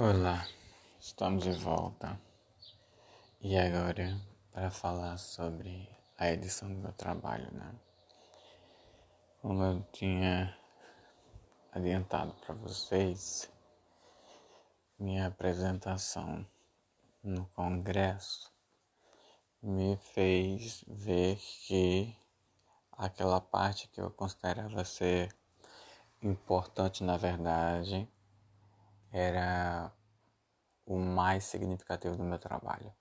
Olá, estamos de volta e agora para falar sobre a edição do meu trabalho, né? Como eu tinha adiantado para vocês, minha apresentação no congresso me fez ver que aquela parte que eu considerava ser importante na verdade era o mais significativo do meu trabalho.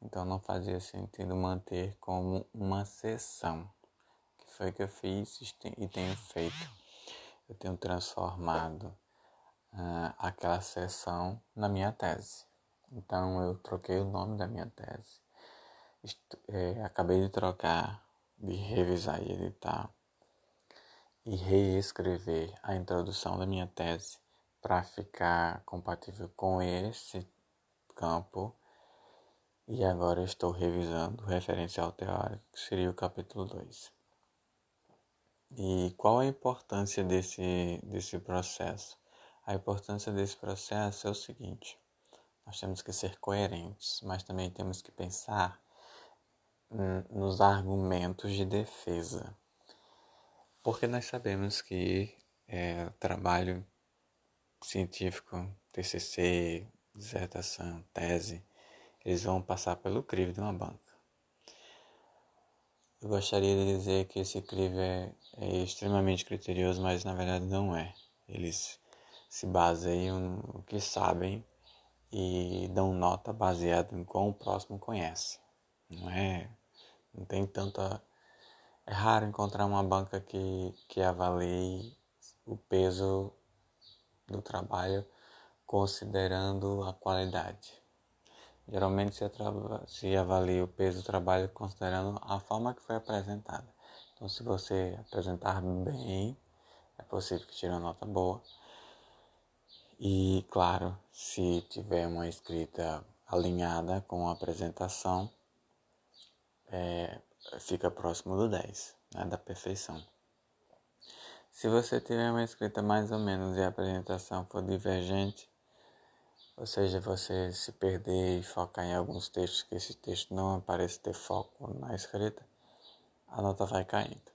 Então não fazia sentido manter como uma sessão, que foi que eu fiz e tenho feito. Eu tenho transformado uh, aquela sessão na minha tese. Então eu troquei o nome da minha tese. É, acabei de trocar, de revisar e editar e reescrever a introdução da minha tese para ficar compatível com esse campo. E agora estou revisando o referencial teórico, que seria o capítulo 2. E qual a importância desse, desse processo? A importância desse processo é o seguinte: nós temos que ser coerentes, mas também temos que pensar nos argumentos de defesa. Porque nós sabemos que é, trabalho científico, TCC, dissertação, tese, eles vão passar pelo crivo de uma banca. Eu gostaria de dizer que esse crivo é, é extremamente criterioso, mas na verdade não é. Eles se baseiam no que sabem e dão nota baseada em como o próximo conhece. Não é, não tem tanta é raro encontrar uma banca que que avalie o peso do trabalho considerando a qualidade. Geralmente se, se avalia o peso do trabalho considerando a forma que foi apresentada. Então, se você apresentar bem, é possível que tire uma nota boa. E, claro, se tiver uma escrita alinhada com a apresentação, é, fica próximo do 10, né, da perfeição. Se você tiver uma escrita mais ou menos e a apresentação for divergente, ou seja, você se perder e focar em alguns textos que esse texto não parece ter foco na escrita, a nota vai caindo.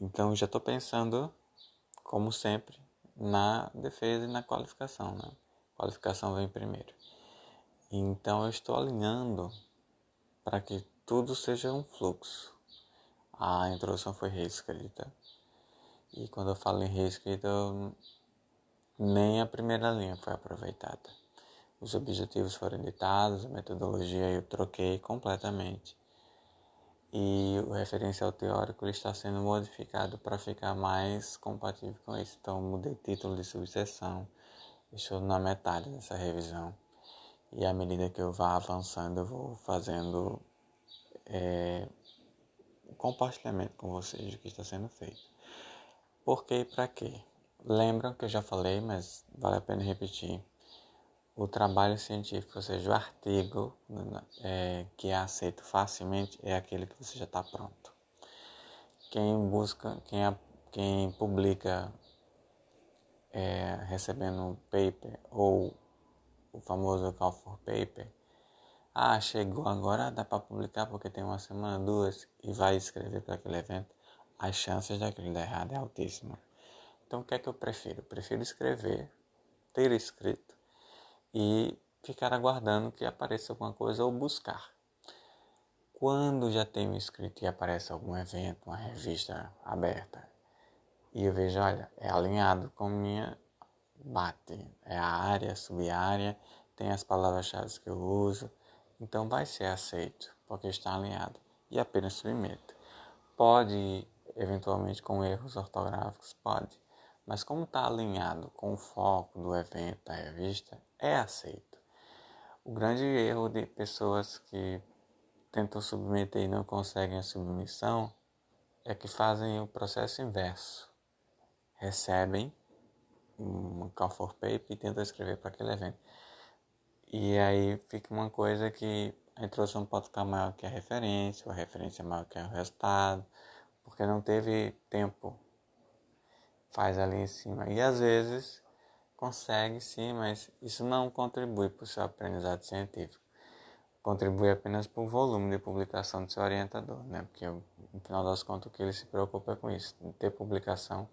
Então já estou pensando, como sempre, na defesa e na qualificação. Né? Qualificação vem primeiro. Então eu estou alinhando para que tudo seja um fluxo. A introdução foi reescrita e quando eu falo em reescrita, nem a primeira linha foi aproveitada. Os objetivos foram editados, a metodologia eu troquei completamente. E o referencial teórico está sendo modificado para ficar mais compatível com isso. Então, mudei título de subseção, estou na metade dessa revisão. E à medida que eu vá avançando, eu vou fazendo é, compartilhamento com vocês do que está sendo feito. Por que e para quê? Lembram que eu já falei, mas vale a pena repetir. O trabalho científico, ou seja, o artigo é, que é aceito facilmente é aquele que você já está pronto. Quem busca, quem, quem publica é, recebendo um paper ou o famoso call for paper, ah, chegou agora, dá para publicar porque tem uma semana, duas e vai escrever para aquele evento as chances daquilo dar errado é altíssima. Então o que é que eu prefiro? Eu prefiro escrever, ter escrito e ficar aguardando que apareça alguma coisa ou buscar. Quando já tenho escrito e aparece algum evento, uma revista aberta, e eu vejo, olha, é alinhado com minha bate, é a área, sub-área, tem as palavras-chave que eu uso, então vai ser aceito, porque está alinhado, e apenas submeto. Pode eventualmente com erros ortográficos, pode, mas como está alinhado com o foco do evento, da revista, é aceito. O grande erro de pessoas que tentam submeter e não conseguem a submissão é que fazem o processo inverso. Recebem um call for paper e tentam escrever para aquele evento. E aí fica uma coisa que a introdução pode ficar maior que a referência, ou a referência maior que o resultado, porque não teve tempo. Faz ali em cima. E às vezes consegue sim, mas isso não contribui para o seu aprendizado científico. Contribui apenas para o volume de publicação do seu orientador, né? Porque no final das contas o que ele se preocupa é com isso, ter publicação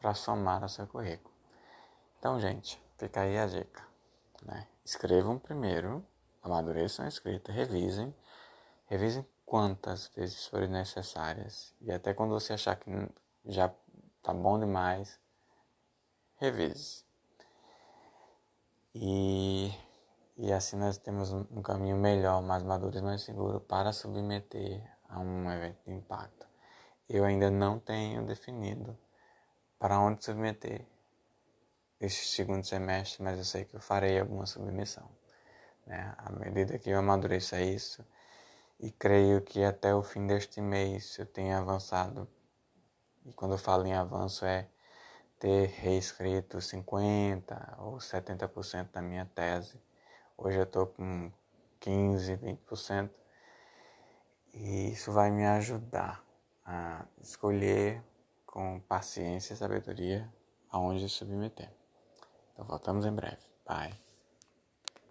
para somar ao seu currículo. Então, gente, fica aí a dica. Né? Escrevam primeiro, amadureçam a escrita, revisem, revisem quantas vezes forem necessárias e até quando você achar que já tá bom demais, revise. E, e assim nós temos um caminho melhor, mais maduro e mais seguro para submeter a um evento de impacto. Eu ainda não tenho definido para onde submeter este segundo semestre, mas eu sei que eu farei alguma submissão. Né? À medida que eu amadureça isso, e creio que até o fim deste mês eu tenha avançado. E quando eu falo em avanço é ter reescrito 50% ou 70% da minha tese. Hoje eu estou com 15%, 20%. E isso vai me ajudar a escolher com paciência e sabedoria aonde submeter. Então voltamos em breve. Bye.